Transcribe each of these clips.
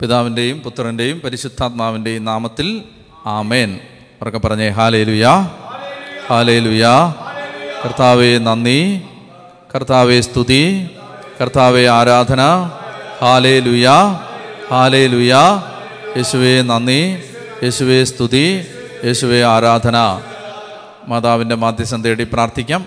പിതാവിന്റെയും പുത്രന്റെയും പരിശുദ്ധാത്മാവിന്റെയും നാമത്തിൽ ആമേൻ. ഉറക്കെ പറഞ്ഞേ ഹാലേ ലുയാ ഹാലേ ലുയാ കർത്താവെ നന്ദി. കർത്താവെ സ്തുതി. കർത്താവെ ആരാധന. ഹാലേ ലുയാ ഹാലേ ലുയാ യേശുവെ നന്ദി. യേശുവെ സ്തുതി. യേശുവെ ആരാധന. മാതാവിന്റെ മാധ്യസ്ഥം തേടി പ്രാർത്ഥിക്കാം.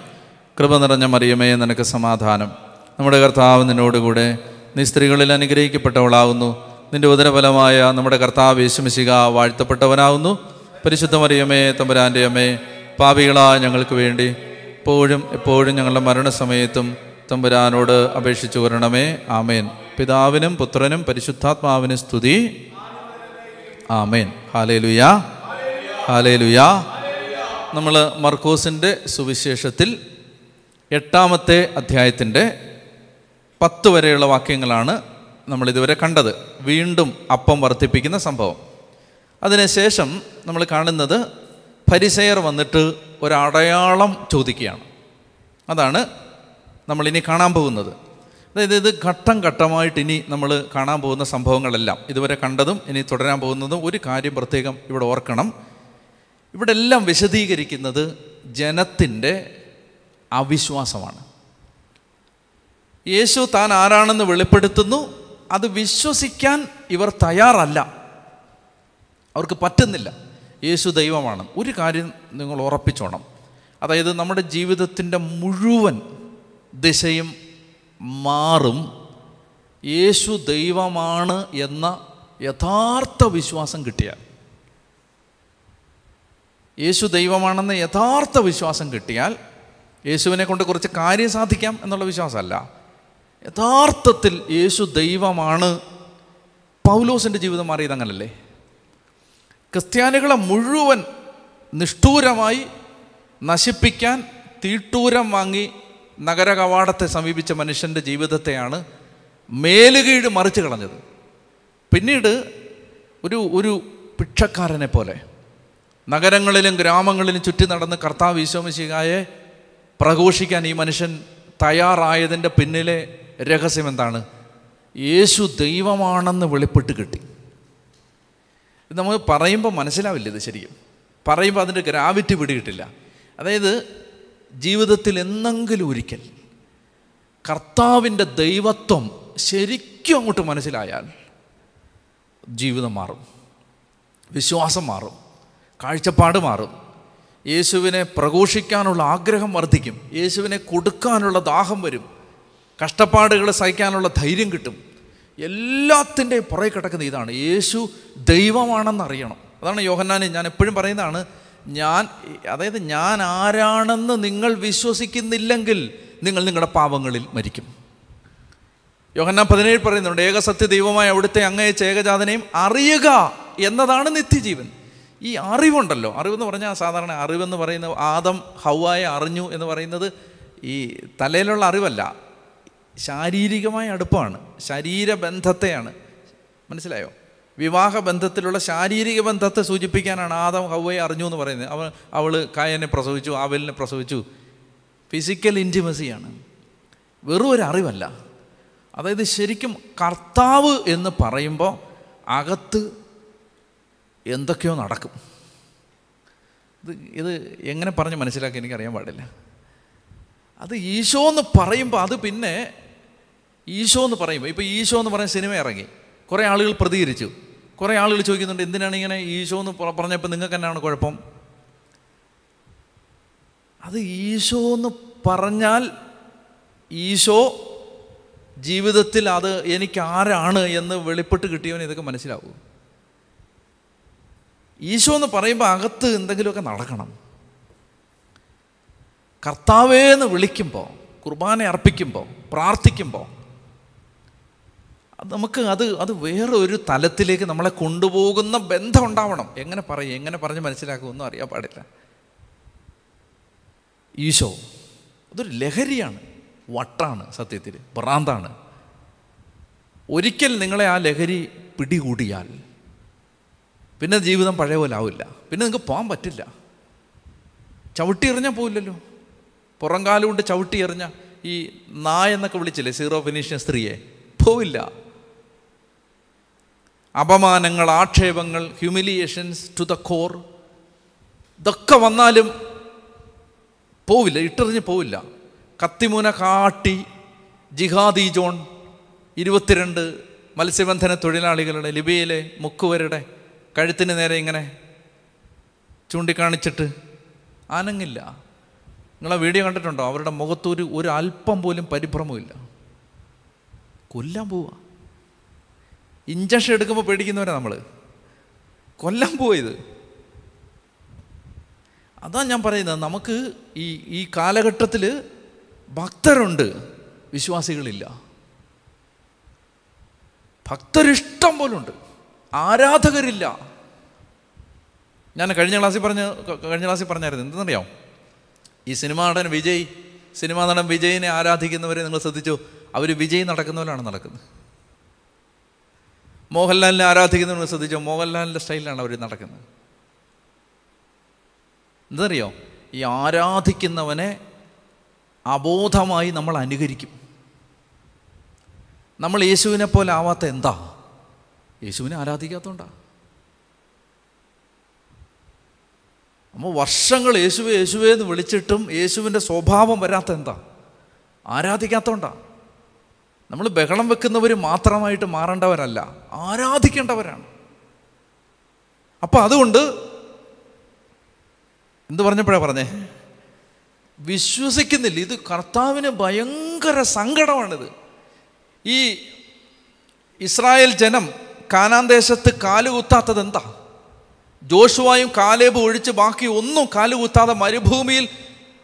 കൃപ നിറഞ്ഞ മറിയമേ നിനക്ക് സമാധാനം. നമ്മുടെ കർത്താവ് നിന്നോടുകൂടെ നീ സ്ത്രീകളിൽ അനുഗ്രഹിക്കപ്പെട്ടവളാകുന്നു. നിന്റെ ഉദരഫലമായ നമ്മുടെ കർത്താവ് യേശുമിശിക വാഴ്ത്തപ്പെട്ടവനാകുന്നു പരിശുദ്ധ മറിയമേ തമ്പുരാന്റെ അമ്മേ പാപികളായ ഞങ്ങൾക്ക് വേണ്ടി എപ്പോഴും എപ്പോഴും ഞങ്ങളുടെ മരണസമയത്തും തമ്പുരാനോട് അപേക്ഷിച്ചു വരണമേ. ആമേൻ. പിതാവിനും പുത്രനും പരിശുദ്ധാത്മാവിനും സ്തുതി. ആമേൻ. ഹാലേ ലുയാ ഹാലേ ലുയാ നമ്മൾ മർക്കോസിന്റെ സുവിശേഷത്തിൽ എട്ടാമത്തെ അധ്യായത്തിന്റെ പത്ത് വരെയുള്ള വാക്യങ്ങളാണ് നമ്മൾ ഇതുവരെ കണ്ടത്. വീണ്ടും അപ്പം വർദ്ധിപ്പിക്കുന്ന സംഭവം. അതിനുശേഷം നമ്മൾ കാണുന്നത് പരിസയർ വന്നിട്ട് ഒരടയാളം ചോദിക്കുകയാണ്. അതാണ് നമ്മളിനി കാണാൻ പോകുന്നത്. അതായത് ഇത് ഘട്ടം ഘട്ടമായിട്ട് ഇനി നമ്മൾ കാണാൻ പോകുന്ന സംഭവങ്ങളെല്ലാം. ഇതുവരെ കണ്ടതും ഇനി തുടരാൻ പോകുന്നതും ഒരു കാര്യം പ്രത്യേകം ഇവിടെ ഓർക്കണം. ഇവിടെ എല്ലാം വിശദീകരിക്കുന്നത് ജനത്തിന്റെ അവിശ്വാസമാണ്. യേശു താൻ ആരാണെന്ന് വെളിപ്പെടുത്തുന്നു? അത് വിശ്വസിക്കാൻ ഇവർ തയ്യാറല്ല. അവർക്ക് പറ്റുന്നില്ല. യേശു ദൈവമാണ്. ഒരു കാര്യം നിങ്ങൾ ഉറപ്പിച്ചോണം. അതായത് നമ്മുടെ ജീവിതത്തിന്റെ മുഴുവൻ ദിശയും മാറും. യേശു ദൈവമാണ് എന്ന യഥാർത്ഥ വിശ്വാസം കിട്ടിയാൽ. യേശു ദൈവമാണെന്ന യഥാർത്ഥ വിശ്വാസം കിട്ടിയാൽ യേശുവിനെ കൊണ്ട് കുറച്ച് കാര്യം സാധിക്കാം എന്നുള്ള വിശ്വാസമല്ല. യഥാർത്ഥത്തിൽ യേശു ദൈവമാണ്. പൗലോസിന്റെ ജീവിതം മാറിയത് അങ്ങനല്ലേ? ക്രിസ്ത്യാനികളെ മുഴുവൻ നിഷ്ഠൂരമായി നശിപ്പിക്കാൻ തീട്ടൂരം വാങ്ങി നഗര കവാടത്തെ സമീപിച്ച മനുഷ്യന്റെ ജീവിതത്തെയാണ് മേലുകീഴ് മറിച്ച് കളഞ്ഞത്. പിന്നീട് ഒരു ഒരു ഭിക്ഷക്കാരനെ പോലെ നഗരങ്ങളിലും ഗ്രാമങ്ങളിലും ചുറ്റി നടന്ന് കർത്താവ് ഈശോമിശികായെ പ്രഘോഷിക്കാൻ ഈ മനുഷ്യൻ തയ്യാറായതിന്റെ പിന്നിലെ രഹസ്യം എന്താണ് യേശു ദൈവമാണെന്ന് വെളിപ്പെട്ട് കിട്ടി. നമ്മൾ പറയുമ്പോൾ മനസ്സിലാവില്ല ഇത് ശരിക്കും? പറയുമ്പോൾ അതിന്റെ ഗ്രാവിറ്റി പിടികിട്ടില്ല. അതായത് ജീവിതത്തിൽ എന്നെങ്കിലും ഒരിക്കൽ കർത്താവിന്റെ ദൈവത്വം ശരിക്കും അങ്ങോട്ട് മനസ്സിലായാൽ ജീവിതം മാറും. വിശ്വാസം മാറും. കാഴ്ചപ്പാട് മാറും. യേശുവിനെ പ്രഘോഷിക്കാനുള്ള ആഗ്രഹം വർദ്ധിക്കും. യേശുവിനെ കൊടുക്കാനുള്ള ദാഹം വരും. കഷ്ടപ്പാടുകൾ സഹിക്കാനുള്ള ധൈര്യം കിട്ടും. എല്ലാത്തിന്റെയും പുറകെ കിടക്കുന്ന ഇതാണ്. യേശു ദൈവമാണെന്ന് അറിയണം അതാണ് യോഹന്നാന് ഞാൻ എപ്പോഴും പറയുന്നതാണ്. ഞാൻ അതായത് ഞാൻ ആരാണെന്ന് നിങ്ങൾ വിശ്വസിക്കുന്നില്ലെങ്കിൽ നിങ്ങൾ നിങ്ങളുടെ പാവങ്ങളിൽ മരിക്കും. യോഹന്നാൻ പതിനേഴ് പറയുന്നുണ്ട് ഏകസത്യ ദൈവമായ അവിടുത്തെ അങ്ങയച്ച ഏകജാതനെയും അറിയുക എന്നതാണ് നിത്യജീവൻ. ഈ അറിവുണ്ടല്ലോ. അറിവെന്ന് പറഞ്ഞാൽ സാധാരണ അറിവെന്ന് പറയുന്ന ആദം ഹൗവായ അറിഞ്ഞു എന്ന് പറയുന്നത് ഈ തലയിലുള്ള അറിവല്ല. ശാരീരികമായ അടുപ്പമാണ് ശരീരബന്ധത്തെയാണ്. മനസ്സിലായോ? വിവാഹ ബന്ധത്തിലുള്ള ശാരീരിക ബന്ധത്തെ സൂചിപ്പിക്കാനാണ് ആദം ഹൗവയെ അറിഞ്ഞു എന്ന് പറയുന്നത്. അവൾ അവൾ കായനെ പ്രസവിച്ചു ആവലിനെ പ്രസവിച്ചു. ഫിസിക്കൽ ഇന്റിമസിയാണ്. വെറും ഒരു അറിവല്ല. അതായത് ശരിക്കും കർത്താവ് എന്ന് പറയുമ്പോൾ അകത്ത് എന്തൊക്കെയോ നടക്കും. ഇത് ഇത് എങ്ങനെ പറഞ്ഞ് മനസ്സിലാക്കി എനിക്കറിയാൻ പാടില്ല. അത് ഈശോ എന്ന് പറയുമ്പോൾ അത് പിന്നെ ഈശോ എന്ന് പറയുമ്പോൾ ഇപ്പോൾ ഈശോ എന്ന് പറയുന്ന സിനിമ ഇറങ്ങി. കുറേ ആളുകൾ പ്രതികരിച്ചു. കുറേ ആളുകൾ ചോദിക്കുന്നുണ്ട് എന്തിനാണ് ഇങ്ങനെ ഈശോ എന്ന് പറഞ്ഞപ്പോൾ നിങ്ങൾക്ക് തന്നെയാണ് കുഴപ്പം? അത് ഈശോ എന്ന് പറഞ്ഞാൽ ഈശോ ജീവിതത്തിൽ അത് എനിക്ക് ആരാണ് എന്ന് വെളിപ്പെട്ട് കിട്ടിയവൻ ഇതൊക്കെ മനസ്സിലാവും. ഈശോ എന്ന് പറയുമ്പോൾ അകത്ത് എന്തെങ്കിലുമൊക്കെ നടക്കണം. കർത്താവേ എന്ന് വിളിക്കുമ്പോൾ കുർബാന അർപ്പിക്കുമ്പോൾ പ്രാർത്ഥിക്കുമ്പോൾ നമുക്ക് അത് അത് വേറെ ഒരു തലത്തിലേക്ക് നമ്മളെ കൊണ്ടുപോകുന്ന ബന്ധം ഉണ്ടാവണം. എങ്ങനെ പറയും? എങ്ങനെ പറഞ്ഞ് മനസ്സിലാക്കുമെന്നും അറിയാൻ പാടില്ല. ഈശോ അതൊരു ലഹരിയാണ്. വട്ടാണ് സത്യത്തിൽ ഭ്രാന്താണ്. ഒരിക്കൽ നിങ്ങളെ ആ ലഹരി പിടികൂടിയാൽ പിന്നെ ജീവിതം പഴയ പോലെ ആവില്ല. പിന്നെ നിങ്ങൾക്ക് പോകാൻ പറ്റില്ല. ചവിട്ടി എറിഞ്ഞാൽ പോവില്ലല്ലോ. പുറംകാലം കൊണ്ട് ചവിട്ടി എറിഞ്ഞ ഈ നായ എന്നൊക്കെ വിളിച്ചില്ലേ സീറോ ഫിനീഷ്യൻ സ്ത്രീയെ? പോവില്ല. അപമാനങ്ങൾ ആക്ഷേപങ്ങൾ ഹ്യൂമിലിയേഷൻസ് ടു ദ കോർ ഇതൊക്കെ വന്നാലും പോവില്ല ഇട്ടെറിഞ്ഞ് പോവില്ല. കത്തിമുന കാട്ടി ജിഹാദി ജോൺ ഇരുപത്തിരണ്ട് മത്സ്യബന്ധന തൊഴിലാളികളുടെ ലിബിയയിലെ മുക്കുവരുടെ കഴുത്തിന് നേരെ ഇങ്ങനെ ചൂണ്ടിക്കാണിച്ചിട്ട് ആനങ്ങില്ല നിങ്ങളെ വീഡിയോ കണ്ടിട്ടുണ്ടോ? അവരുടെ മുഖത്തൊരു ഒരു അല്പം പോലും പരിഭ്രമമില്ല കൊല്ലാൻ പോവുക ഇഞ്ചക്ഷൻ എടുക്കുമ്പോൾ പേടിക്കുന്നവരാ നമ്മൾ കൊല്ലം പോയത്. അതാ ഞാൻ പറയുന്നത് നമുക്ക് ഈ ഈ കാലഘട്ടത്തിൽ ഭക്തരുണ്ട് വിശ്വാസികളില്ല. ഭക്തരിഷ്ടം പോലുണ്ട് ആരാധകരില്ല. ഞാൻ കഴിഞ്ഞ ക്ലാസ്സിൽ പറഞ്ഞ കഴിഞ്ഞ ക്ലാസ്സിൽ പറഞ്ഞായിരുന്നു എന്തെന്നറിയാം ഈ സിനിമാ നടൻ വിജയ് സിനിമാ നടൻ വിജയിനെ ആരാധിക്കുന്നവരെ നിങ്ങൾ ശ്രദ്ധിച്ചു അവർ വിജയ് നടക്കുന്നവരാണ് നടക്കുന്നത്. മോഹൻലാലിനെ ആരാധിക്കുന്നവർ ശ്രദ്ധിച്ചോ? മോഹൻലാലിന്റെ സ്റ്റൈലിലാണ് അവർ നടക്കുന്നത്. എന്തറിയോ? ഈ ആരാധിക്കുന്നവനെ അബോധമായി നമ്മൾ അനുകരിക്കും. നമ്മൾ യേശുവിനെ പോലെ ആവാത്ത എന്താ? യേശുവിനെ ആരാധിക്കാത്തതുകൊണ്ടാ നമ്മൾ വർഷങ്ങൾ യേശുവെ യേശുവേ എന്ന് വിളിച്ചിട്ടും യേശുവിന്റെ സ്വഭാവം വരാത്ത എന്താ? ആരാധിക്കാത്തതുകൊണ്ടാ നമ്മൾ ബഹളം വെക്കുന്നവർ മാത്രമായിട്ട് മാറേണ്ടവരല്ല ആരാധിക്കേണ്ടവരാണ്. അപ്പം അതുകൊണ്ട് എന്ത് പറഞ്ഞപ്പോഴാണ് പറഞ്ഞേ? വിശ്വസിക്കുന്നില്ല. ഇത് കർത്താവിന് ഭയങ്കര സങ്കടമാണിത്. ഈ ഇസ്രായേൽ ജനം കാനാൻ ദേശത്ത് കാലുകുത്താത്തത് എന്താ? ജോഷുവായും കാലേബ് ഒഴിച്ച് ബാക്കി ഒന്നും കാലുകുത്താതെ മരുഭൂമിയിൽ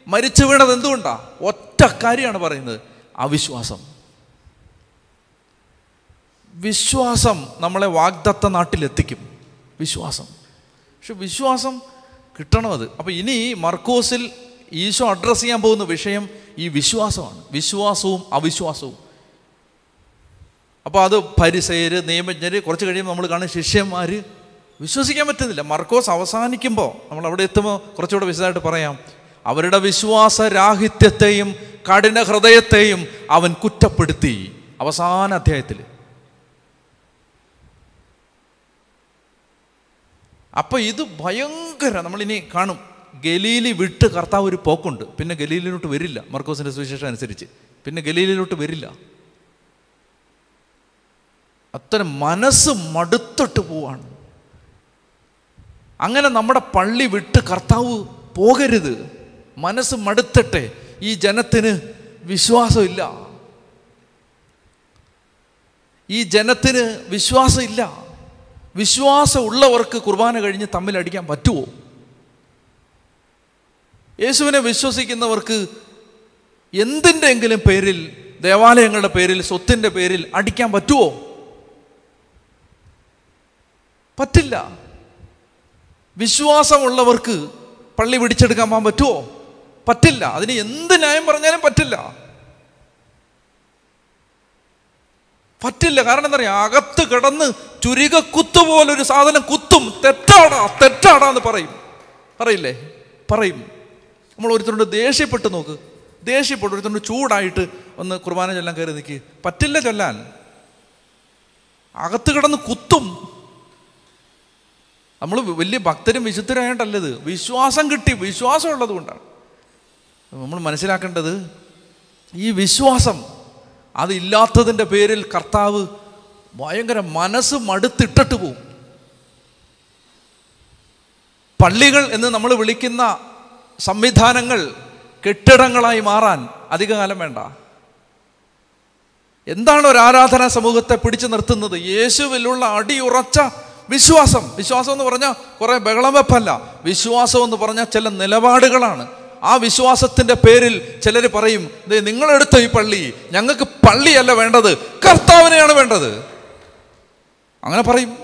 മരിച്ചു വീണത് എന്തുകൊണ്ടാ? ഒറ്റ കാര്യമാണ് പറയുന്നത്. അവിശ്വാസം. വിശ്വാസം നമ്മളെ വാഗ്ദത്ത നാട്ടിലെത്തിക്കും. വിശ്വാസം. പക്ഷെ വിശ്വാസം കിട്ടണമത് അപ്പോൾ ഇനി മർക്കോസിൽ ഈശോ അഡ്രസ്സ് ചെയ്യാൻ പോകുന്ന വിഷയം ഈ വിശ്വാസമാണ്. വിശ്വാസവും അവിശ്വാസവും. അപ്പോൾ അത് പരിസയര് നിയമജ്ഞർ കുറച്ച് കഴിയുമ്പോൾ നമ്മൾ കാണുന്ന ശിഷ്യന്മാർ വിശ്വസിക്കാൻ പറ്റുന്നില്ല. മർക്കോസ് അവസാനിക്കുമ്പോൾ നമ്മൾ അവിടെ എത്തുമ്പോൾ കുറച്ചുകൂടെ വിശദമായിട്ട് പറയാം. അവരുടെ വിശ്വാസ രാഹിത്യത്തെയും കഠിന ഹൃദയത്തെയും അവൻ കുറ്റപ്പെടുത്തി. അവസാന അധ്യായത്തിൽ അപ്പോൾ ഇത് ഭയങ്കര നമ്മളിനി കാണും. ഗലീലി വിട്ട് കർത്താവ് ഒരു പോക്കുണ്ട്. പിന്നെ ഗലീലിലോട്ട് വരില്ല. മർക്കോസിന്റെ സുവിശേഷം അനുസരിച്ച്. പിന്നെ ഗലീലിലോട്ട് വരില്ല. അത്ര മനസ്സ് മടുത്തിട്ട് പോവാണ്. അങ്ങനെ നമ്മുടെ പള്ളി വിട്ട് കർത്താവ് പോകരുത്. മനസ്സ് മടുത്തട്ടെ. ഈ ജനത്തിന് വിശ്വാസമില്ല. ഈ ജനത്തിന് വിശ്വാസമില്ല. വിശ്വാസമുള്ളവർക്ക് കുർബാന കഴിഞ്ഞ് തമ്മിൽ അടിക്കാൻ പറ്റുമോ യേശുവിനെ വിശ്വസിക്കുന്നവർക്ക് എന്തിന്റെങ്കിലും പേരിൽ ദേവാലയങ്ങളുടെ പേരിൽ സ്വത്തിന്റെ പേരിൽ അടിക്കാൻ പറ്റുമോ പറ്റില്ല. വിശ്വാസമുള്ളവർക്ക് പള്ളി പിടിച്ചെടുക്കാൻ പോകാൻ പറ്റുമോ പറ്റില്ല. അതിന് എന്ത് ന്യായം പറഞ്ഞാലും പറ്റില്ല. പറ്റില്ല. കാരണം എന്താ പറയുക? അകത്ത് കിടന്ന് ചുരിക കുത്തു പോലൊരു സാധനം കുത്തും. തെറ്റാടാ തെറ്റാടാ എന്ന് പറയും. പറയില്ലേ? പറയും. നമ്മൾ ഒരുത്തരോട് ദേഷ്യപ്പെട്ട് നോക്ക്. ദേഷ്യപ്പെട്ട് ഒരുത്തരോട് ചൂടായിട്ട് ഒന്ന് കുർബാന ചൊല്ലാൻ കയറി നിൽക്ക് പറ്റില്ല ചൊല്ലാൻ. അകത്ത് കിടന്ന് കുത്തും. നമ്മൾ വലിയ ഭക്തരും വിശുദ്ധരായിട്ടല്ലത് വിശ്വാസം കിട്ടി. വിശ്വാസം ഉള്ളത് കൊണ്ടാണ്. നമ്മൾ മനസ്സിലാക്കേണ്ടത് ഈ വിശ്വാസം അതില്ലാത്തതിന്റെ പേരിൽ കർത്താവ് ഭയങ്കര മനസ്സ് മടുത്തിട്ടിട്ട് പോവും. പള്ളികൾ എന്ന് നമ്മൾ വിളിക്കുന്ന സംവിധാനങ്ങൾ കെട്ടിടങ്ങളായി മാറാൻ അധികകാലം വേണ്ട. എന്താണ് ഒരു ആരാധനാ സമൂഹത്തെ പിടിച്ചു നിർത്തുന്നത്? യേശുവിലുള്ള അടിയുറച്ച വിശ്വാസം. വിശ്വാസം എന്ന് പറഞ്ഞാൽ കുറേ ബഹളം വെപ്പല്ല വിശ്വാസം എന്ന് പറഞ്ഞാൽ ചില നിലപാടുകളാണ്. ആ വിശ്വാസത്തിന്റെ പേരിൽ ചിലർ പറയും നിങ്ങളെടുത്ത ഈ പള്ളി ഞങ്ങൾക്ക് പള്ളിയല്ല വേണ്ടത് കർത്താവിനെയാണ് വേണ്ടത്. അങ്ങനെ പറയും.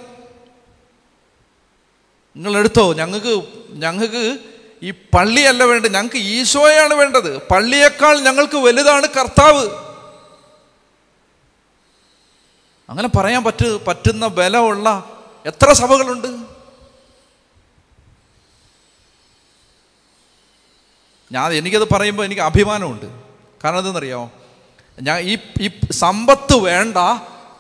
നിങ്ങളെടുത്തോ ഞങ്ങൾക്ക് ഞങ്ങൾക്ക് ഈ പള്ളിയല്ല വേണ്ടത് ഞങ്ങൾക്ക് ഈശോയാണ് വേണ്ടത്. പള്ളിയേക്കാൾ ഞങ്ങൾക്ക് വലുതാണ് കർത്താവ്. അങ്ങനെ പറയാൻ പറ്റ പറ്റുന്ന ബലമുള്ള എത്ര സഭകളുണ്ട്? ഞാൻ എനിക്കത് പറയുമ്പോൾ എനിക്ക് അഭിമാനമുണ്ട്. കാരണം എന്തെന്നറിയാമോ ഞാൻ ഈ ഈ സമ്പത്ത് വേണ്ട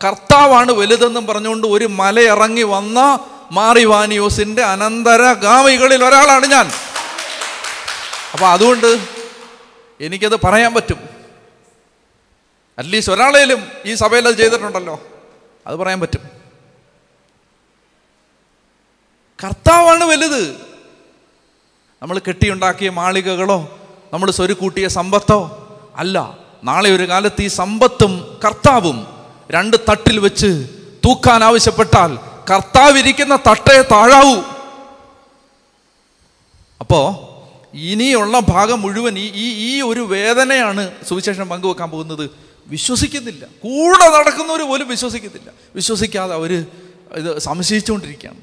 കർത്താവാണ് വലുതെന്നും പറഞ്ഞുകൊണ്ട് ഒരു മല ഇറങ്ങി വന്ന മാറിവാനിയോസിന്റെ അനന്തരഗാമികളിൽ ഒരാളാണ് ഞാൻ. അപ്പൊ അതുകൊണ്ട് എനിക്കത് പറയാൻ പറ്റും. അറ്റ്ലീസ്റ്റ് ഒരാളേലും ഈ സഭയിൽ അത് ചെയ്തിട്ടുണ്ടല്ലോ. അത് പറയാൻ പറ്റും. കർത്താവാണ് വലുത്. നമ്മൾ കെട്ടിയുണ്ടാക്കിയ മാളികകളോ നമ്മൾ സ്വരുക്കൂട്ടിയ സമ്പത്തോ അല്ല. നാളെ ഒരു കാലത്ത് ഈ സമ്പത്തും കർത്താവും രണ്ട് തട്ടിൽ വെച്ച് തൂക്കാൻ ആവശ്യപ്പെട്ടാൽ കർത്താവ് ഇരിക്കുന്ന തട്ടേ താഴാവൂ. അപ്പോ ഇനിയുള്ള ഭാഗം മുഴുവൻ ഈ ഈ ഈ ഒരു വേദനയാണ് സുവിശേഷം പങ്കുവെക്കാൻ പോകുന്നത്. വിശ്വസിക്കുന്നില്ല. കൂടെ നടക്കുന്നവർ പോലും വിശ്വസിക്കുന്നില്ല. വിശ്വസിക്കാതെ അവർ ഇത് സംശയിച്ചുകൊണ്ടിരിക്കുകയാണ്.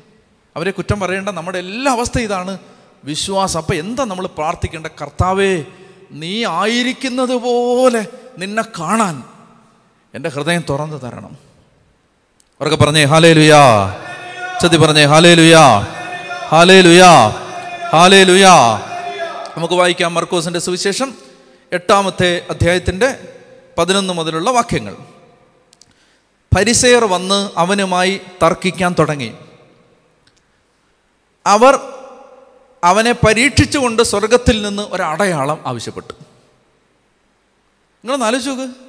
അവരെ കുറ്റം പറയേണ്ട നമ്മുടെ എല്ലാ അവസ്ഥ ഇതാണ്. വിശ്വാസം. അപ്പം എന്താ നമ്മൾ പ്രാർത്ഥിക്കേണ്ട? കർത്താവേ നീ ആയിരിക്കുന്നത് പോലെ നിന്നെ കാണാൻ എന്റെ ഹൃദയം തുറന്നു തരണം. അവരൊക്കെ പറഞ്ഞേ ഹാലേ ലുയാ ചതി പറഞ്ഞേ ഹാലേ ലുയാ ഹാലേ ലുയാ ഹാലേ ലുയാ നമുക്ക് വായിക്കാം മർക്കോസിന്റെ സുവിശേഷം എട്ടാമത്തെ അധ്യായത്തിന്റെ പതിനൊന്ന് മുതലുള്ള വാക്യങ്ങൾ. പരിസയർ വന്ന് അവനുമായി തർക്കിക്കാൻ തുടങ്ങി. അവർ അവനെ പരീക്ഷിച്ചുകൊണ്ട് സ്വർഗത്തിൽ നിന്ന് ഒരടയാളം ആവശ്യപ്പെട്ടു. നിങ്ങളൊന്ന് ആലോചിച്ച് നോക്ക്.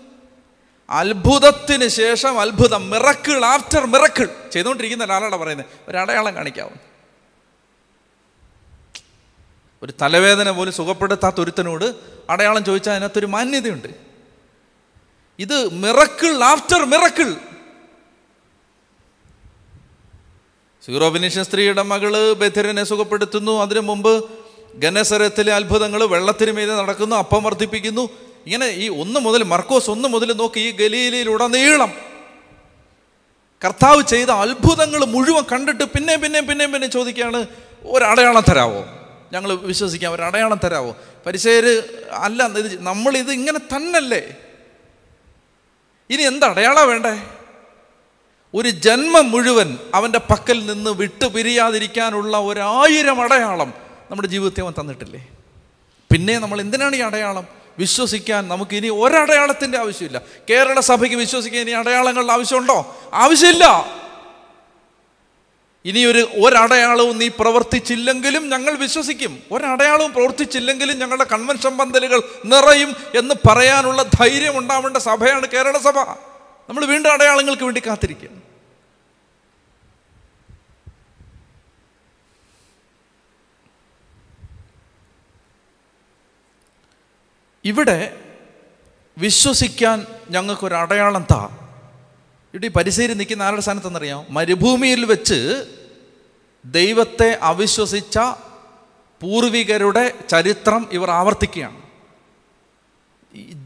അത്ഭുതത്തിന് ശേഷം അത്ഭുതം മിറക്കിൾ ആഫ്റ്റർ മിറക്കിൾ ചെയ്തുകൊണ്ടിരിക്കുന്ന ഒരാളാണ് പറയുന്നത്. ഒരടയാളം കാണിക്കാവും ഒരു തലവേദന പോലും സുഖപ്പെടുത്താത്ത ഒരുത്തനോട് അടയാളം ചോദിച്ചാൽ അതിനകത്തൊരു മാന്യതയുണ്ട്. ഇത് മിറക്കിൾ ആഫ്റ്റർ മിറക്കിൾ സീറോ ഫിനിഷൻ സ്ത്രീയുടെ മകൾ ബഥരനെ സുഖപ്പെടുത്തുന്നു. അതിനു മുമ്പ് ഗനസരത്തിലെ അത്ഭുതങ്ങൾ വെള്ളത്തിന് മീതെ നടക്കുന്നു അപ്പം വർദ്ധിപ്പിക്കുന്നു. ഇങ്ങനെ ഈ ഒന്ന് മുതൽ മർക്കോസ് ഒന്ന് മുതൽ നോക്കി ഈ ഗലീലയിലുടനീളം കർത്താവ് ചെയ്ത അത്ഭുതങ്ങൾ മുഴുവൻ കണ്ടിട്ട് പിന്നെ പിന്നെയും പിന്നെയും പിന്നെ ചോദിക്കുകയാണ് ഒരടയാളം തരാവോ ഞങ്ങൾ വിശ്വസിക്കാം ഒരടയാളം തരാവോ പരിശേര് അല്ല ഇത് നമ്മളിത് ഇങ്ങനെ തന്നല്ലേ? ഇനി എന്തടയാളാ വേണ്ടേ? ഒരു ജന്മം മുഴുവൻ അവന്റെ പക്കൽ നിന്ന് വിട്ടുപിരിയാതിരിക്കാനുള്ള ഒരായിരം അടയാളം നമ്മുടെ ജീവിതത്തെ അവൻ തന്നിട്ടില്ലേ? പിന്നെ നമ്മൾ എന്തിനാണ് ഈ അടയാളം? വിശ്വസിക്കാൻ നമുക്ക് ഇനി ഒരടയാളത്തിന്റെ ആവശ്യമില്ല. കേരള സഭയ്ക്ക് വിശ്വസിക്കാൻ ഇനി അടയാളങ്ങളുടെ ആവശ്യമുണ്ടോ? ആവശ്യമില്ല. ഇനി ഒരു ഒരടയാളവും നീ പ്രവർത്തിച്ചില്ലെങ്കിലും ഞങ്ങൾ വിശ്വസിക്കും. ഒരടയാളവും പ്രവർത്തിച്ചില്ലെങ്കിലും ഞങ്ങളുടെ കൺവെൻഷൻ പന്തലുകൾ നിറയും എന്ന് പറയാനുള്ള ധൈര്യം ഉണ്ടാവേണ്ട സഭയാണ് കേരള സഭ. നമ്മൾ വീണ്ടും അടയാളങ്ങൾക്ക് വേണ്ടി കാത്തിരിക്കുക ഇവിടെ വിശ്വസിക്കാൻ ഞങ്ങൾക്കൊരു അടയാളം താ. ഇവിടെ ഈ പരിസരി നിൽക്കുന്ന ആരുടെ സ്ഥാനത്തെന്നറിയാം മരുഭൂമിയിൽ വെച്ച് ദൈവത്തെ അവിശ്വസിച്ച പൂർവികരുടെ ചരിത്രം ഇവർ ആവർത്തിക്കുകയാണ്.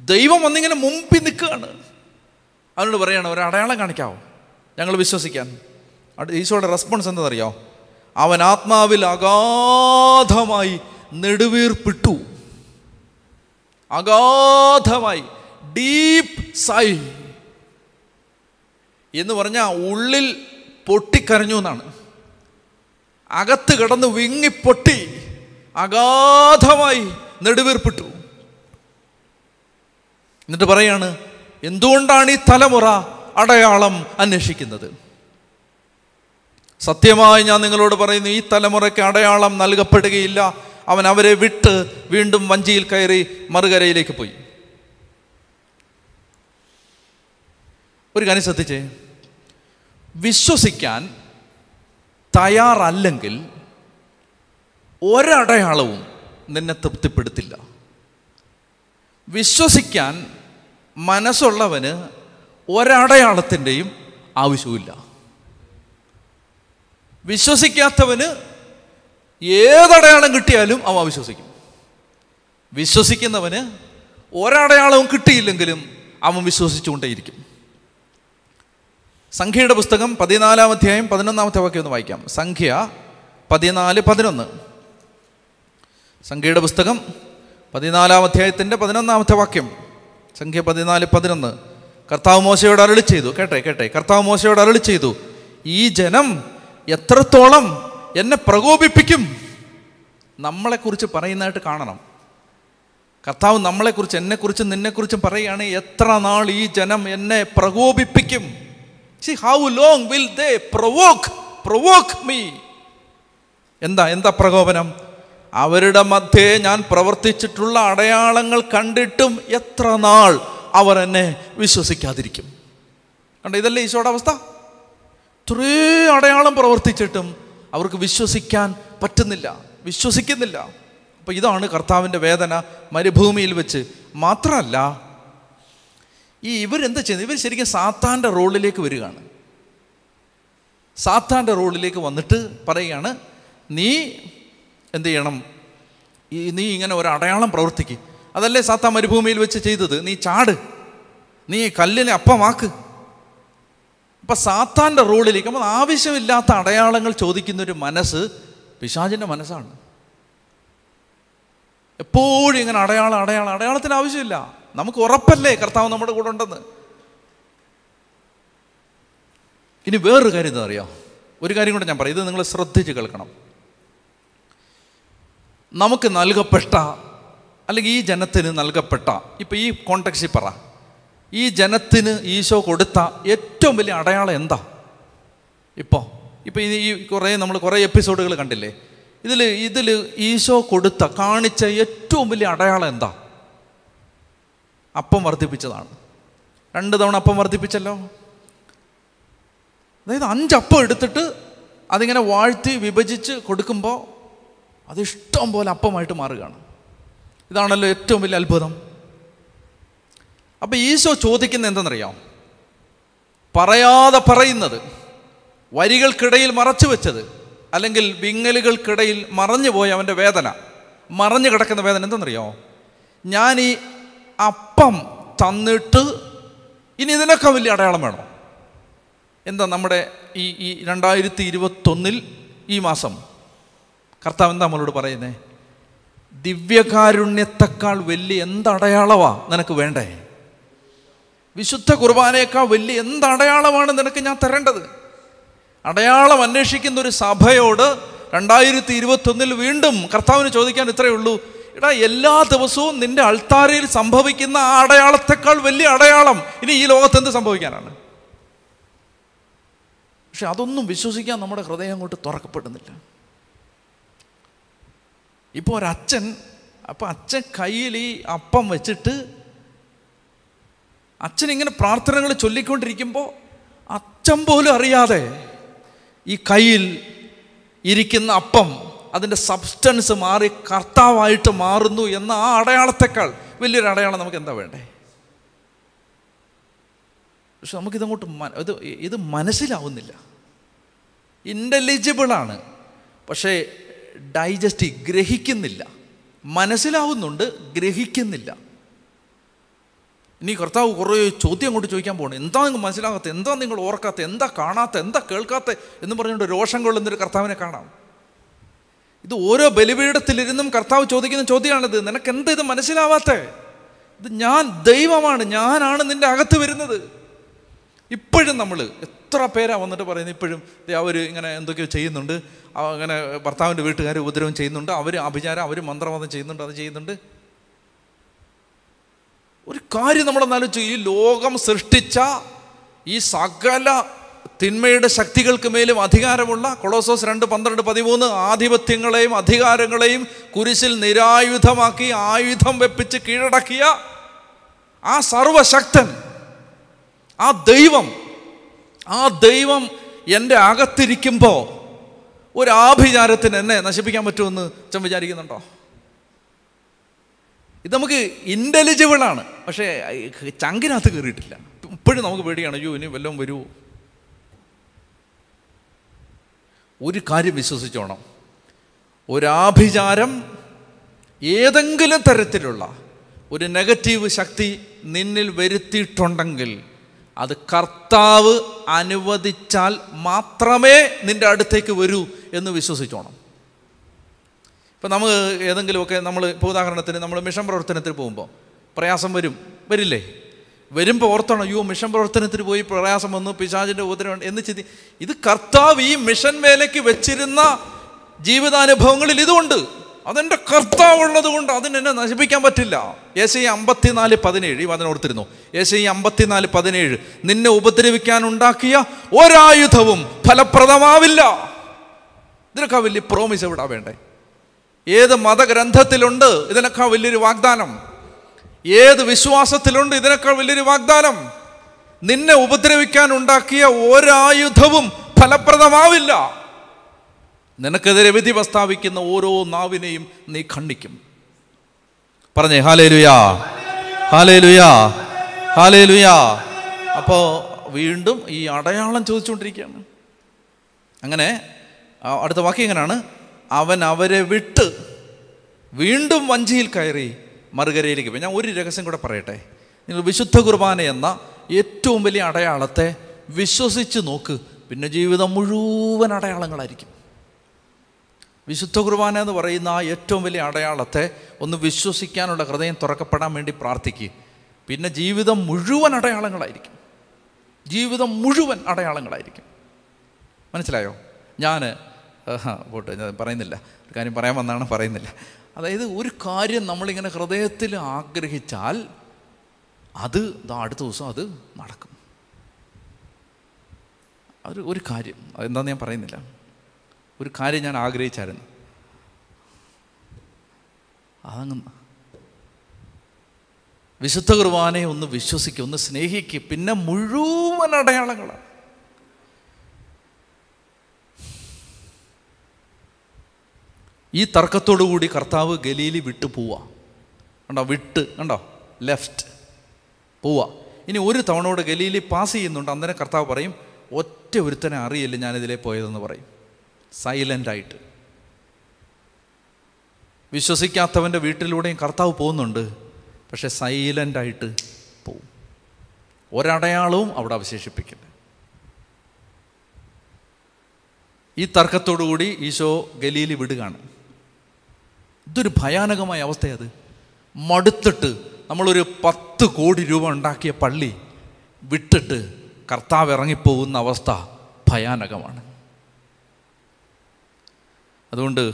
ദൈവം ഒന്നിങ്ങനെ മുമ്പിൽ നിൽക്കുകയാണ്. അവനോട് പറയാണ് ഒരു അടയാളം കാണിക്കാവോ? ഞങ്ങൾ വിശ്വസിക്കാൻ. ഈശോയുടെ റെസ്പോൺസ് എന്താണെന്നറിയോ? അവൻ ആത്മാവിൽ അഗാധമായി നെടുവീർപ്പിട്ടു. അഗാധമായി ഡീപ്പ് സൈ എന്ന് പറഞ്ഞാൽ ഉള്ളിൽ പൊട്ടിക്കരഞ്ഞു എന്നാണ്. അകത്ത് കിടന്ന് വിങ്ങിപ്പൊട്ടി അഗാധമായി നെടുവീർപ്പിട്ടു. എന്നിട്ട് പറയാണ് എന്തുകൊണ്ടാണ് ഈ തലമുറ അടയാളം അന്വേഷിക്കുന്നത്? സത്യമായി ഞാൻ നിങ്ങളോട് പറയുന്നു ഈ തലമുറയ്ക്ക് അടയാളം നൽകപ്പെടുകയില്ല. അവൻ അവരെ വിട്ട് വീണ്ടും വഞ്ചിയിൽ കയറി മറുകരയിലേക്ക് പോയി. ഒരു കാര്യം ശ്രദ്ധിച്ചേ. വിശ്വസിക്കാൻ തയ്യാറല്ലെങ്കിൽ ഒരടയാളവും നിന്നെ തൃപ്തിപ്പെടുത്തില്ല. വിശ്വസിക്കാൻ മനസ്സുള്ളവന് ഒരടയാളത്തിന്റെയും ആവശ്യമില്ല വിശ്വസിക്കാത്തവന് ഏതടയാളം കിട്ടിയാലും അവൻ വിശ്വസിക്കും വിശ്വസിക്കുന്നവന് ഒരടയാളവും കിട്ടിയില്ലെങ്കിലും അവൻ വിശ്വസിച്ചുകൊണ്ടേയിരിക്കും. സംഖ്യയുടെ പുസ്തകം പതിനാലാം അധ്യായം പതിനൊന്നാമത്തെ വാക്യം ഒന്ന് വായിക്കാം. സംഖ്യ പതിനാല് പതിനൊന്ന്. സംഖ്യയുടെ പുസ്തകം പതിനാലാം അധ്യായത്തിന്റെ പതിനൊന്നാമത്തെ വാക്യം. സംഖ്യ പതിനാല് പതിനൊന്ന്. കർത്താവ് മോശയോട് അരളി ചെയ്തു. കേട്ടെ കേട്ടെ. കർത്താവ് മോശയോട് അരളി ചെയ്തു. ഈ ജനം എത്രത്തോളം എന്നെ പ്രകോപിപ്പിക്കും. നമ്മളെക്കുറിച്ച് പറയുന്നതായിട്ട് കാണണം. കർത്താവ് നമ്മളെക്കുറിച്ച് എന്നെക്കുറിച്ചും നിന്നെക്കുറിച്ചും പറയുകയാണ് എത്ര നാൾ ഈ ജനം എന്നെ പ്രകോപിപ്പിക്കും? See how long will they provoke provoke me എന്താ എന്താ പ്രകോപനം? അവരുടെ മധ്യേ ഞാൻ പ്രവർത്തിച്ചിട്ടുള്ള അടയാളങ്ങൾ കണ്ടിട്ടും എത്ര നാൾ അവർ എന്നെ വിശ്വസിക്കാതിരിക്കും? കണ്ട ഇതല്ലേ ഈശോയുടെ അവസ്ഥ? ഇത്രേ അടയാളം പ്രവർത്തിച്ചിട്ടും അവർക്ക് വിശ്വസിക്കാൻ പറ്റുന്നില്ല. വിശ്വസിക്കുന്നില്ല. അപ്പോൾ ഇതാണ് കർത്താവിന്റെ വേദന മരുഭൂമിയിൽ വെച്ച്. മാത്രമല്ല ഈ ഇവരെന്താ ചെയ്യുന്നത് ഇവർ ശരിക്കും സാത്താന്റെ റോളിലേക്ക് വരികയാണ്. സാത്താന്റെ റോളിലേക്ക് വന്നിട്ട് പറയുകയാണ് നീ എന്ത് ചെയ്യണം? ഈ നീ ഇങ്ങനെ ഒരു അടയാളം പ്രവർത്തിക്ക്. അതല്ലേ സാത്താൻ മരുഭൂമിയിൽ വെച്ച് ചെയ്തത്? നീ ചാട്. നീ കല്ലിനെ അപ്പമാക്ക്. അപ്പം സാത്താന്റെ റോളിലേക്ക് അപ്പോൾ ആവശ്യമില്ലാത്ത അടയാളങ്ങൾ ചോദിക്കുന്ന ഒരു മനസ്സ് പിശാചിന്റെ മനസ്സാണ്. എപ്പോഴും ഇങ്ങനെ അടയാളം അടയാളം അടയാളത്തിന് ആവശ്യമില്ല. നമുക്ക് ഉറപ്പല്ലേ കർത്താവ് നമ്മുടെ കൂടെ ഉണ്ടെന്ന്. ഇനി വേറൊരു കാര്യം എന്താ അറിയാം? ഒരു കാര്യം കൂടെ ഞാൻ പറയും. ഇത് നിങ്ങൾ ശ്രദ്ധിച്ച് കേൾക്കണം. നമുക്ക് നൽകപ്പെട്ട അല്ലെങ്കിൽ ഈ ജനത്തിന് നൽകപ്പെട്ട ഇപ്പം ഈ കോണ്ടക്സിൽ പറ. ഈ ജനത്തിന് ഈശോ കൊടുത്ത ഏറ്റവും വലിയ അടയാളം എന്താ? ഇപ്പോൾ ഇപ്പോൾ ഈ കുറേ നമ്മൾ കുറേ എപ്പിസോഡുകൾ കണ്ടില്ലേ? ഇതിൽ ഇതിൽ ഈശോ കൊടുത്ത കാണിച്ച ഏറ്റവും വലിയ അടയാളം എന്താ? അപ്പം വർദ്ധിപ്പിച്ചതാണ്. രണ്ട് തവണ അപ്പം വർദ്ധിപ്പിച്ചല്ലോ? അതായത് അഞ്ചപ്പം എടുത്തിട്ട് അതിങ്ങനെ വാഴ്ത്തി വിഭജിച്ച് കൊടുക്കുമ്പോൾ അതിഷ്ടം പോലെ അപ്പമായിട്ട് മാറുകയാണ്. ഇതാണല്ലോ ഏറ്റവും വലിയ അത്ഭുതം. അപ്പം ഈശോ ചോദിക്കുന്ന എന്തെന്നറിയാം? പറയാതെ പറയുന്നത് വരികൾക്കിടയിൽ മറച്ചു വെച്ചത് അല്ലെങ്കിൽ വിങ്ങലുകൾക്കിടയിൽ മറഞ്ഞു പോയ അവന്റെ വേദന മറഞ്ഞു കിടക്കുന്ന വേദന എന്തെന്നറിയോ? ഞാൻ ഈ അപ്പം തന്നിട്ട് ഇനി ഇതിനൊക്കെ വലിയ അടയാളം വേണോ? എന്താ നമ്മുടെ ഈ ഈ രണ്ടായിരത്തി ഇരുപത്തൊന്നിൽ ഈ മാസം കർത്താവ് എന്താ നമ്മളോട് പറയുന്നത് ദിവ്യകാരുണ്യത്തെക്കാൾ വലിയ എന്തടയാളവാ നിനക്ക് വേണ്ടേ? വിശുദ്ധ കുർബാനയേക്കാൾ വലിയ എന്ത് അടയാളമാണ് നിനക്ക് ഞാൻ തരേണ്ടത്? അടയാളം അന്വേഷിക്കുന്ന ഒരു സഭയോട് രണ്ടായിരത്തി ഇരുപത്തൊന്നിൽ വീണ്ടും കർത്താവിന് ചോദിക്കാൻ ഇത്രയേ ഉള്ളൂ. എടാ എല്ലാ ദിവസവും നിന്റെ അൾത്താരയിൽ സംഭവിക്കുന്ന ആ അടയാളത്തെക്കാൾ വലിയ അടയാളം ഇനി ഈ ലോകത്ത് എന്ത് സംഭവിക്കാനാണ്? പക്ഷെ അതൊന്നും വിശ്വസിക്കാൻ നമ്മുടെ ഹൃദയം അങ്ങോട്ട് തുറക്കപ്പെടുന്നില്ല. ഇപ്പോൾ ഒരച്ഛൻ അപ്പം അച്ഛൻ കയ്യിൽ ഈ അപ്പം വെച്ചിട്ട് അച്ഛൻ ഇങ്ങനെ പ്രാർത്ഥനകൾ ചൊല്ലിക്കൊണ്ടിരിക്കുമ്പോൾ അച്ഛൻ പോലും അറിയാതെ ഈ കയ്യിൽ ഇരിക്കുന്ന അപ്പം അതിന്റെ സബ്സ്റ്റൻസ് മാറി കർത്താവായിട്ട് മാറുന്നു എന്ന ആ അടയാളത്തെക്കാൾ വലിയൊരു അടയാളം നമുക്ക് എന്താ വേണ്ടേ? പക്ഷെ നമുക്കിതങ്ങോട്ട് ഇത് ഇത് മനസ്സിലാവുന്നില്ല. ഇന്റലിജിബിളാണ് പക്ഷേ ഡൈജസ്റ്റ് ഗ്രഹിക്കുന്നില്ല. മനസ്സിലാവുന്നുണ്ട് ഗ്രഹിക്കുന്നില്ല. ഇനി കർത്താവ് കുറേ ചോദ്യം അങ്ങോട്ട് ചോദിക്കാൻ പോകണം എന്താ നിങ്ങൾ മനസ്സിലാകാത്ത? എന്താ നിങ്ങൾ ഓർക്കാത്ത? എന്താ കാണാത്ത? എന്താ കേൾക്കാത്ത? എന്ന് പറഞ്ഞുകൊണ്ട് രോഷം കൊള്ളുന്നൊരു കർത്താവിനെ കാണാം. ഇത് ഓരോ ബലിപീഠത്തിലിരുന്നും കർത്താവ് ചോദിക്കുന്ന ചോദ്യമാണിത്. നിനക്ക് എന്ത് ഇത് മനസ്സിലാവാത്തേ? ഇത് ഞാൻ ദൈവമാണ്. ഞാനാണ് നിന്റെ അകത്ത് വരുന്നത്. ഇപ്പോഴും നമ്മൾ എത്ര പേരാ വന്നിട്ട് പറയുന്നത്? ഇപ്പോഴും അവർ ഇങ്ങനെ എന്തൊക്കെയോ ചെയ്യുന്നുണ്ട്. അങ്ങനെ ഭർത്താവിന്റെ വീട്ടുകാർ ഉപദ്രവം ചെയ്യുന്നുണ്ട്. അവർ അഭിചാരം അവർ മന്ത്രവാദം ചെയ്യുന്നുണ്ട് അത് ചെയ്യുന്നുണ്ട്. ഒരു കാര്യം നമ്മൾ നമ്മളെന്നാലോചിച്ചു ഈ ലോകം സൃഷ്ടിച്ച ഈ സകല തിന്മയുടെ ശക്തികൾക്ക് മേലും അധികാരമുള്ള കൊളോസോസ് രണ്ട് പന്ത്രണ്ട് പതിമൂന്ന് ആധിപത്യങ്ങളെയും അധികാരങ്ങളെയും കുരിശിൽ നിരായുധമാക്കി ആയുധം വെപ്പിച്ച് കീഴടക്കിയ ആ സർവശക്തൻ ആ ദൈവം ആ ദൈവം എന്റെ അകത്തിരിക്കുമ്പോൾ ഒരു ആഭിചാരത്തിന് എന്നെ നശിപ്പിക്കാൻ പറ്റുമെന്ന് ചം വിചാരിക്കുന്നുണ്ടോ? ഇത് നമുക്ക് ഇന്റലിജിബിളാണ് പക്ഷേ ചങ്കിനകത്ത് കയറിയിട്ടില്ല. ഇപ്പോഴും നമുക്ക് പേടിയാണ് അയ്യോ ഇനി വല്ലതും വരുമോ ഒരു കാര്യം വിശ്വസിച്ചോണം. ഒരാഭിചാരം ഏതെങ്കിലും തരത്തിലുള്ള ഒരു നെഗറ്റീവ് ശക്തി നിന്നിൽ വരുത്തിയിട്ടുണ്ടെങ്കിൽ അത് കർത്താവ് അനുവദിച്ചാൽ മാത്രമേ നിന്റെ അടുത്തേക്ക് വരൂ എന്ന് വിശ്വസിച്ചോണം. ഇപ്പം നമുക്ക് ഏതെങ്കിലുമൊക്കെ നമ്മൾ ഇപ്പോൾ ഉദാഹരണത്തിന് നമ്മൾ മിഷൻ പ്രവർത്തനത്തിന് പോകുമ്പോൾ പ്രയാസം വരും. വരില്ലേ? വരുമ്പോൾ ഓർത്തണം അയ്യോ മിഷൻ പ്രവർത്തനത്തിന് പോയി പ്രയാസം വന്നു പിശാചിന്റെ ഉപദ്രവം എന്ന് ചിന്തി. ഇത് കർത്താവ് ഈ മിഷൻ വേലയ്ക്ക് വെച്ചിരുന്ന ജീവിതാനുഭവങ്ങളിൽ ഇതുണ്ട്. അതെന്റെ കർത്താവുള്ളത് കൊണ്ട് അതിനെന്നെ നശിപ്പിക്കാൻ പറ്റില്ല. യേശ ഈ അമ്പത്തിനാല് പതിനേഴ് ഈ വചനം ഓർത്തിരുന്നു? യേശ ഈ അമ്പത്തിനാല് പതിനേഴ് നിന്നെ ഉപദ്രവിക്കാൻ ഉണ്ടാക്കിയ ഒരായുധവും ഫലപ്രദമാവില്ല. ഇതിനൊക്കെ വലിയ പ്രോമിസ് എവിടാ വേണ്ടേ? ഏത് മതഗ്രന്ഥത്തിലുണ്ട് ഇതിനേക്കാൾ വലിയൊരു വാഗ്ദാനം? ഏത് വിശ്വാസത്തിലുണ്ട് ഇതിനേക്കാൾ വലിയൊരു വാഗ്ദാനം? നിന്നെ ഉപദ്രവിക്കാൻ ഉണ്ടാക്കിയ ഒരായുധവും ഫലപ്രദമാവില്ല. നിനക്കെതിരെ വിധി പ്രസ്താവിക്കുന്ന ഓരോ നാവിനെയും നീ ഖണ്ഡിക്കും. പറഞ്ഞേ ഹാലേ ലുയാ ഹാലേ ലുയാ ഹാലേ ലുയാ അപ്പോൾ വീണ്ടും ഈ അടയാളം ചോദിച്ചുകൊണ്ടിരിക്കുകയാണ്. അങ്ങനെ അടുത്ത വാക്യം എങ്ങനെയാണ്? അവൻ അവരെ വിട്ട് വീണ്ടും വഞ്ചിയിൽ കയറി മറുകരയിലേക്ക് പോയി. ഞാൻ ഒരു രഹസ്യം കൂടെ പറയട്ടെ. നിങ്ങൾ വിശുദ്ധ കുർബാന എന്ന ഏറ്റവും വലിയ അടയാളത്തെ വിശ്വസിച്ച് നോക്ക്. പിന്നെ ജീവിതം മുഴുവൻ അടയാളങ്ങളായിരിക്കും. വിശുദ്ധ കുർബാന എന്ന് പറയുന്ന ആ ഏറ്റവും വലിയ അടയാളത്തെ ഒന്ന് വിശ്വസിക്കാനുള്ള ഹൃദയം തുറക്കപ്പെടാൻ വേണ്ടി പ്രാർത്ഥിക്കുക പിന്നെ ജീവിതം മുഴുവൻ അടയാളങ്ങളായിരിക്കും. ജീവിതം മുഴുവൻ അടയാളങ്ങളായിരിക്കും. മനസ്സിലായോ? ഞാൻ പോട്ടെ ഞാൻ പറയുന്നില്ല. ഒരു കാര്യം പറയാൻ വന്നാണ് പറയുന്നില്ല. അതായത് ഒരു കാര്യം നമ്മളിങ്ങനെ ഹൃദയത്തിൽ ആഗ്രഹിച്ചാൽ അത് അടുത്ത ദിവസം അത് നടക്കും. ഒരു ഒരു കാര്യം. അതെന്താന്ന് ഞാൻ പറയുന്നില്ല. ഒരു കാര്യം ഞാൻ ആഗ്രഹിച്ചായിരുന്നു. അതങ്ങ് വിശുദ്ധ കുർബാനയെ ഒന്ന് വിശ്വസിക്കുക ഒന്ന് സ്നേഹിക്കുക. പിന്നെ മുഴുവൻ അടയാളങ്ങളാണ്. ഈ തർക്കത്തോടു കൂടി കർത്താവ് ഗലീലി വിട്ടു പോവാ. കണ്ടോ? വിട്ട് കണ്ടോ? ലെഫ്റ്റ് പോവാ. ഇനി ഒരു തവണയോട് ഗലീലി പാസ് ചെയ്യുന്നുണ്ട്. അന്നേരം കർത്താവ് പറയും ഒറ്റ ഒരുത്തനെ അറിയില്ല ഞാനിതിലേ പോയതെന്ന് പറയും. സൈലന്റായിട്ട് വിശ്വസിക്കാത്തവന്റെ വീട്ടിലൂടെയും കർത്താവ് പോകുന്നുണ്ട്. പക്ഷെ സൈലന്റായിട്ട് പോവും. ഒരടയാളവും അവിടെ അവശേഷിപ്പിക്കില്ല. ഈ തർക്കത്തോടു കൂടി ഈശോ ഗലീലി വിടുകയാണ്. ഇതൊരു ഭയാനകമായ അവസ്ഥയത്. മടുത്തിട്ട് നമ്മളൊരു പത്ത് കോടി രൂപ ഉണ്ടാക്കിയ പള്ളി വിട്ടിട്ട് കർത്താവ് ഇറങ്ങിപ്പോകുന്ന അവസ്ഥ ഭയാനകമാണ്. അതുകൊണ്ട്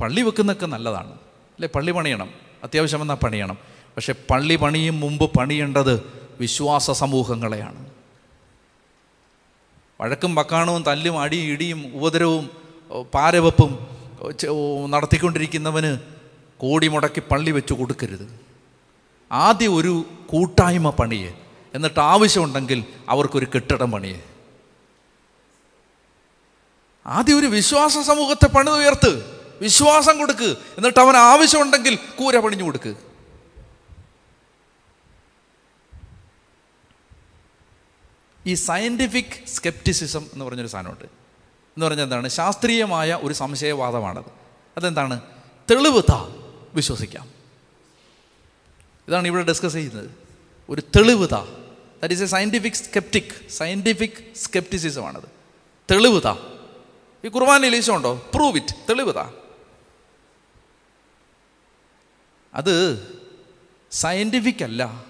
പള്ളി വെക്കുന്നൊക്കെ നല്ലതാണ്. അല്ലേ പള്ളി പണിയണം. അത്യാവശ്യം എന്നാൽ പണിയണം. പക്ഷെ പള്ളി പണിയും മുമ്പ് പണിയേണ്ടത് വിശ്വാസ സമൂഹങ്ങളെയാണ്. വഴക്കും വക്കാണവും തല്ലും അടിയും ഇടിയും ഉപദ്രവവും പാരവപ്പും നടത്തിക്കൊണ്ടിരിക്കുന്നവന് കോടി മുടക്കി പള്ളി വെച്ച് കൊടുക്കരുത്. ആദ്യം ഒരു കൂട്ടായ്മ പണിയെ. എന്നിട്ട് ആവശ്യമുണ്ടെങ്കിൽ അവർക്കൊരു കെട്ടിടം പണിയെ. ആദ്യം ഒരു വിശ്വാസ സമൂഹത്തെ പണിതുയർത്ത് വിശ്വാസം കൊടുക്ക്. എന്നിട്ട് അവൻ ആവശ്യമുണ്ടെങ്കിൽ കൂര പണിഞ്ഞു കൊടുക്ക്. ഈ സയന്റിഫിക് സ്കെപ്റ്റിസിസം എന്ന് പറഞ്ഞൊരു സാധനമുണ്ട്. എന്ന് പറഞ്ഞാൽ എന്താണ്? ശാസ്ത്രീയമായ ഒരു സംശയവാദമാണത്. അതെന്താണ്? തെളിവ് താ വിശ്വസിക്കാം. ഇതാണ് ഇവിടെ ഡിസ്കസ് ചെയ്യുന്നത്. ഒരു തെളിവ് താ. That is a scientific sceptic scientific സ്കെപ്റ്റിസിസമാണത് തെളിവ് താ. ഈ കുർബാനയിൽ ഈശോ ഉണ്ടോ? പ്രൂവ് ഇറ്റ് തെളിവ് താ. അത് സയന്റിഫിക് അല്ല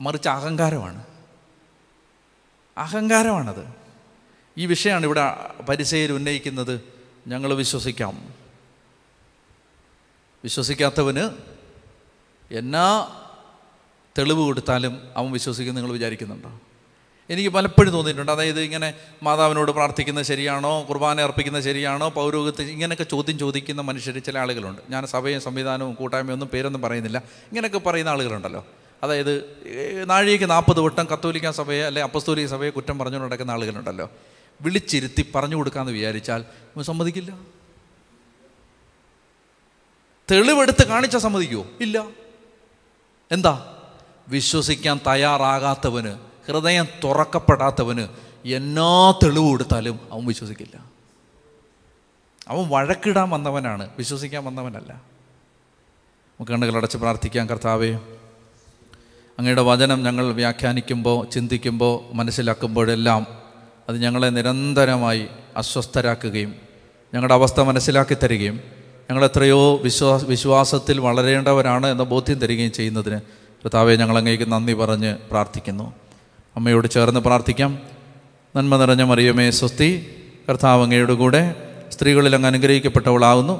മറിച്ച് അഹങ്കാരമാണ്. അഹങ്കാരമാണത്. ഈ വിഷയമാണ് ഇവിടെ പരിസയിൽ ഉന്നയിക്കുന്നത്. ഞങ്ങൾ വിശ്വസിക്കാം. വിശ്വസിക്കാത്തവന് എന്നാ തെളിവ് കൊടുത്താലും അവൻ വിശ്വസിക്കും നിങ്ങൾ വിചാരിക്കുന്നുണ്ടോ? എനിക്ക് പലപ്പോഴും തോന്നിയിട്ടുണ്ട്. അതായത് ഇങ്ങനെ മാതാവിനോട് പ്രാർത്ഥിക്കുന്നത് ശരിയാണോ കുർബാന അർപ്പിക്കുന്നത് ശരിയാണോ പൗരോഗത്ത് ഇങ്ങനെയൊക്കെ ചോദ്യം ചോദിക്കുന്ന മനുഷ്യർ ചില ആളുകളുണ്ട്. ഞാൻ സഭയും സംവിധാനവും കൂട്ടായ്മയും ഒന്നും പേരൊന്നും പറയുന്നില്ല. ഇങ്ങനെയൊക്കെ പറയുന്ന ആളുകളുണ്ടല്ലോ. അതായത് നാഴിക നാഴികയ്ക്ക് നാൽപ്പത് വട്ടം കത്തോലിക്ക സഭയെ അല്ലെങ്കിൽ അപ്പസ്തോലിക സഭയെ കുറ്റം പറഞ്ഞുകൊണ്ട് നടക്കുന്ന ആളുകളുണ്ടല്ലോ. വിളിച്ചിരുത്തി പറഞ്ഞു കൊടുക്കാമെന്ന് വിചാരിച്ചാൽ സമ്മതിക്കില്ല. തെളിവെടുത്ത് കാണിച്ചാൽ സമ്മതിക്കുമോ ഇല്ല. എന്താ? വിശ്വസിക്കാൻ തയ്യാറാകാത്തവന് ഹൃദയം തുറക്കപ്പെടാത്തവന് എന്നാ തെളിവ് കൊടുത്താലും അവൻ വിശ്വസിക്കില്ല. അവൻ വഴക്കിടാൻ വന്നവനാണ് വിശ്വസിക്കാൻ വന്നവനല്ല. നമുക്ക് കണ്ണുകളടച്ച് പ്രാർത്ഥിക്കാം കർത്താവേ. അങ്ങയുടെ വചനം ഞങ്ങൾ വ്യാഖ്യാനിക്കുമ്പോൾ ചിന്തിക്കുമ്പോൾ മനസ്സിലാക്കുമ്പോഴെല്ലാം അത് ഞങ്ങളെ നിരന്തരമായി അസ്വസ്ഥരാക്കുകയും ഞങ്ങളുടെ അവസ്ഥ മനസ്സിലാക്കി തരികയും ഞങ്ങളെത്രയോ വിശ്വാസ വിശ്വാസത്തിൽ വളരേണ്ടവരാണ് എന്ന ബോധ്യം തരികയും ചെയ്യുന്നതിന് കർത്താവെ ഞങ്ങളങ്ങേക്ക് നന്ദി പറഞ്ഞ് പ്രാർത്ഥിക്കുന്നു. അമ്മയോട് ചേർന്ന് പ്രാർത്ഥിക്കാം. നന്മ നിറഞ്ഞ മറിയമേ സ്വസ്തി കർത്താവ് അങ്ങയുടെ കൂടെ സ്ത്രീകളിൽ അങ്ങ് അനുഗ്രഹിക്കപ്പെട്ടവളാകുന്നു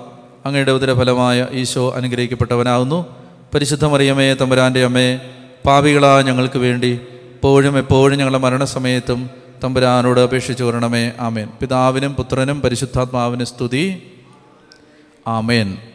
അങ്ങയുടെ ഉദരഫലമായ ഈശോ അനുഗ്രഹിക്കപ്പെട്ടവനാകുന്നു പരിശുദ്ധ മറിയമേ തമ്പുരാന്റെ അമ്മേ പാവികളായ ഞങ്ങൾക്ക് വേണ്ടി എപ്പോഴും എപ്പോഴും ഞങ്ങളുടെ മരണസമയത്തും തമ്പുരാനോട് അപേക്ഷിച്ചു വരണമേ. ആമേൻ. പിതാവിനും പുത്രനും പരിശുദ്ധാത്മാവിനും സ്തുതി. ആമേൻ.